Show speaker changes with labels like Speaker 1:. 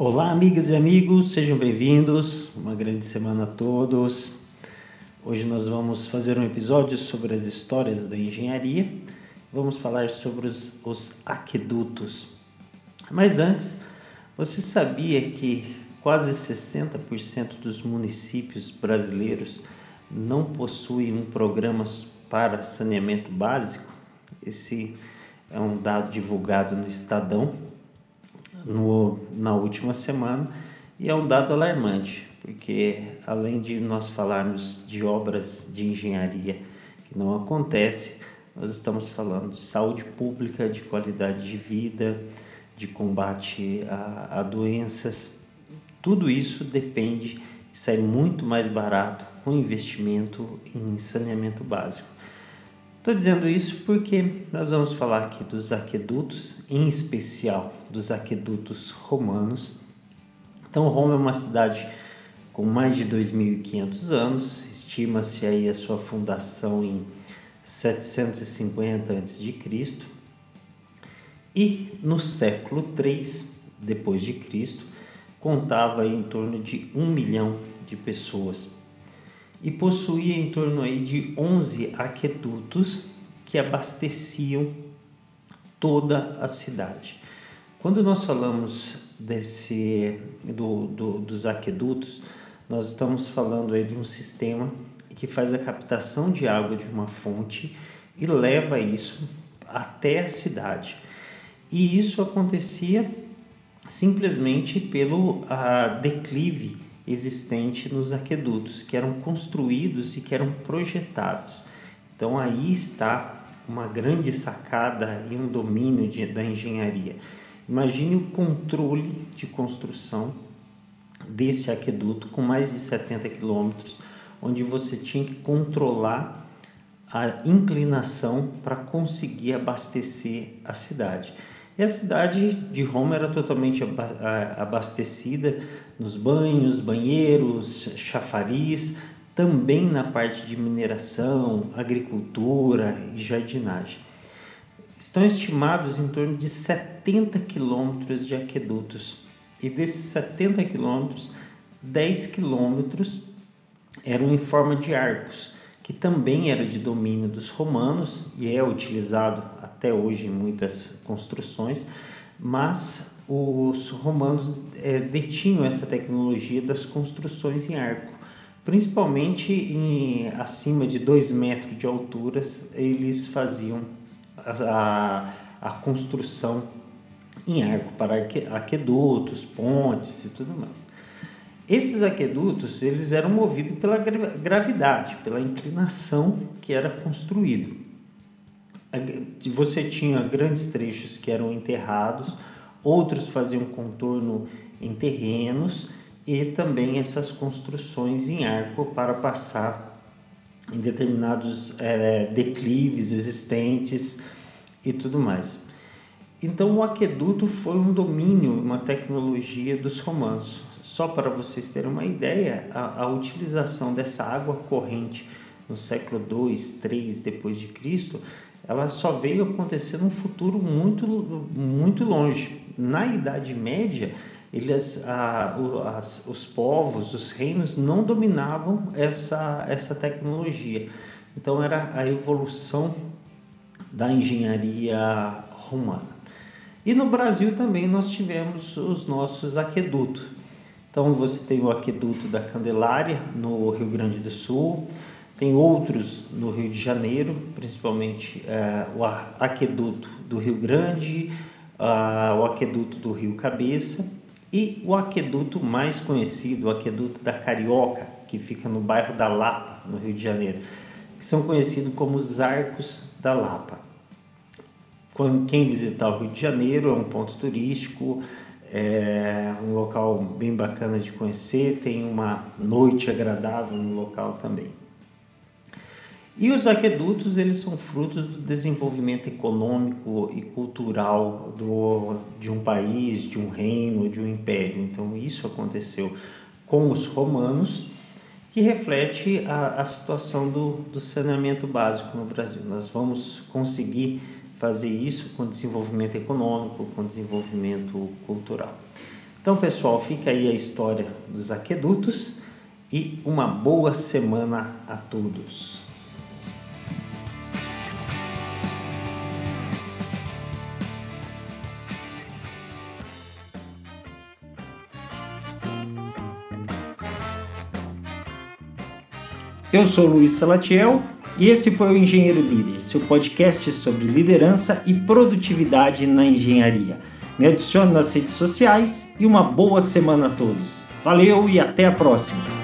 Speaker 1: Olá, amigas e amigos, sejam bem-vindos. Uma grande semana a todos. Hoje nós vamos fazer um episódio sobre as histórias da engenharia. Vamos falar sobre os, os aquedutos. Mas antes, você sabia que quase 60% dos municípios brasileiros não possuem um programa para saneamento básico? Esse é um dado divulgado no Estadão no, na última semana e é um dado alarmante, porque além de nós falarmos de obras de engenharia que não acontece, nós estamos falando de saúde pública, de qualidade de vida, de combate a, a doenças. Tudo isso depende e sai muito mais barato com investimento em saneamento básico. Estou dizendo isso porque nós vamos falar aqui dos aquedutos, em especial dos aquedutos romanos. Então, Roma é uma cidade com mais de 2.500 anos, estima-se aí a sua fundação em 750 a.C. E no século 3 depois de Cristo, contava em torno de um milhão de pessoas e possuía em torno aí de 11 aquedutos que abasteciam toda a cidade. Quando nós falamos desse do, do, dos aquedutos, nós estamos falando aí de um sistema que faz a captação de água de uma fonte e leva isso até a cidade. E isso acontecia simplesmente pelo a, declive existente nos aquedutos, que eram construídos e que eram projetados. Então aí está uma grande sacada e um domínio de, da engenharia. Imagine o controle de construção desse aqueduto com mais de 70 quilômetros, onde você tinha que controlar a inclinação para conseguir abastecer a cidade. E a cidade de Roma era totalmente abastecida nos banhos, banheiros, chafariz, também na parte de mineração, agricultura e jardinagem. Estão estimados em torno de 70 quilômetros de aquedutos. E desses 70 quilômetros, 10 quilômetros eram em forma de arcos que também era de domínio dos romanos e é utilizado até hoje muitas construções, mas os romanos é, detinham essa tecnologia das construções em arco, principalmente em acima de dois metros de altura, eles faziam a, a, a construção em arco para aquedutos, pontes e tudo mais. Esses aquedutos eles eram movidos pela gravidade, pela inclinação que era construído. Você tinha grandes trechos que eram enterrados, outros faziam contorno em terrenos e também essas construções em arco para passar em determinados é, declives existentes e tudo mais. Então o aqueduto foi um domínio, uma tecnologia dos romanos. Só para vocês terem uma ideia, a, a utilização dessa água corrente no século 2, 3 depois de Cristo, ela só veio acontecer num futuro muito, muito longe. Na Idade Média, eles, a, as, os povos, os reinos não dominavam essa, essa tecnologia. Então era a evolução da engenharia romana. E no Brasil também nós tivemos os nossos aquedutos. Então você tem o aqueduto da Candelária no Rio Grande do Sul, tem outros no Rio de Janeiro, principalmente é, o aqueduto do Rio Grande, o aqueduto do Rio Cabeça e o aqueduto mais conhecido, o aqueduto da Carioca, que fica no bairro da Lapa, no Rio de Janeiro, que são conhecidos como os Arcos da Lapa. Quem visitar o Rio de Janeiro é um ponto turístico, é um local bem bacana de conhecer, tem uma noite agradável no local também. E os aquedutos, eles são frutos do desenvolvimento econômico e cultural do, de um país, de um reino, de um império. Então, isso aconteceu com os romanos, que reflete a, a situação do, do saneamento básico no Brasil. Nós vamos conseguir fazer isso com desenvolvimento econômico, com desenvolvimento cultural. Então, pessoal, fica aí a história dos aquedutos e uma boa semana a todos. Eu sou Luiz Salatiel e esse foi o Engenheiro Líder, seu podcast sobre liderança e produtividade na engenharia. Me adicione nas redes sociais e uma boa semana a todos. Valeu e até a próxima!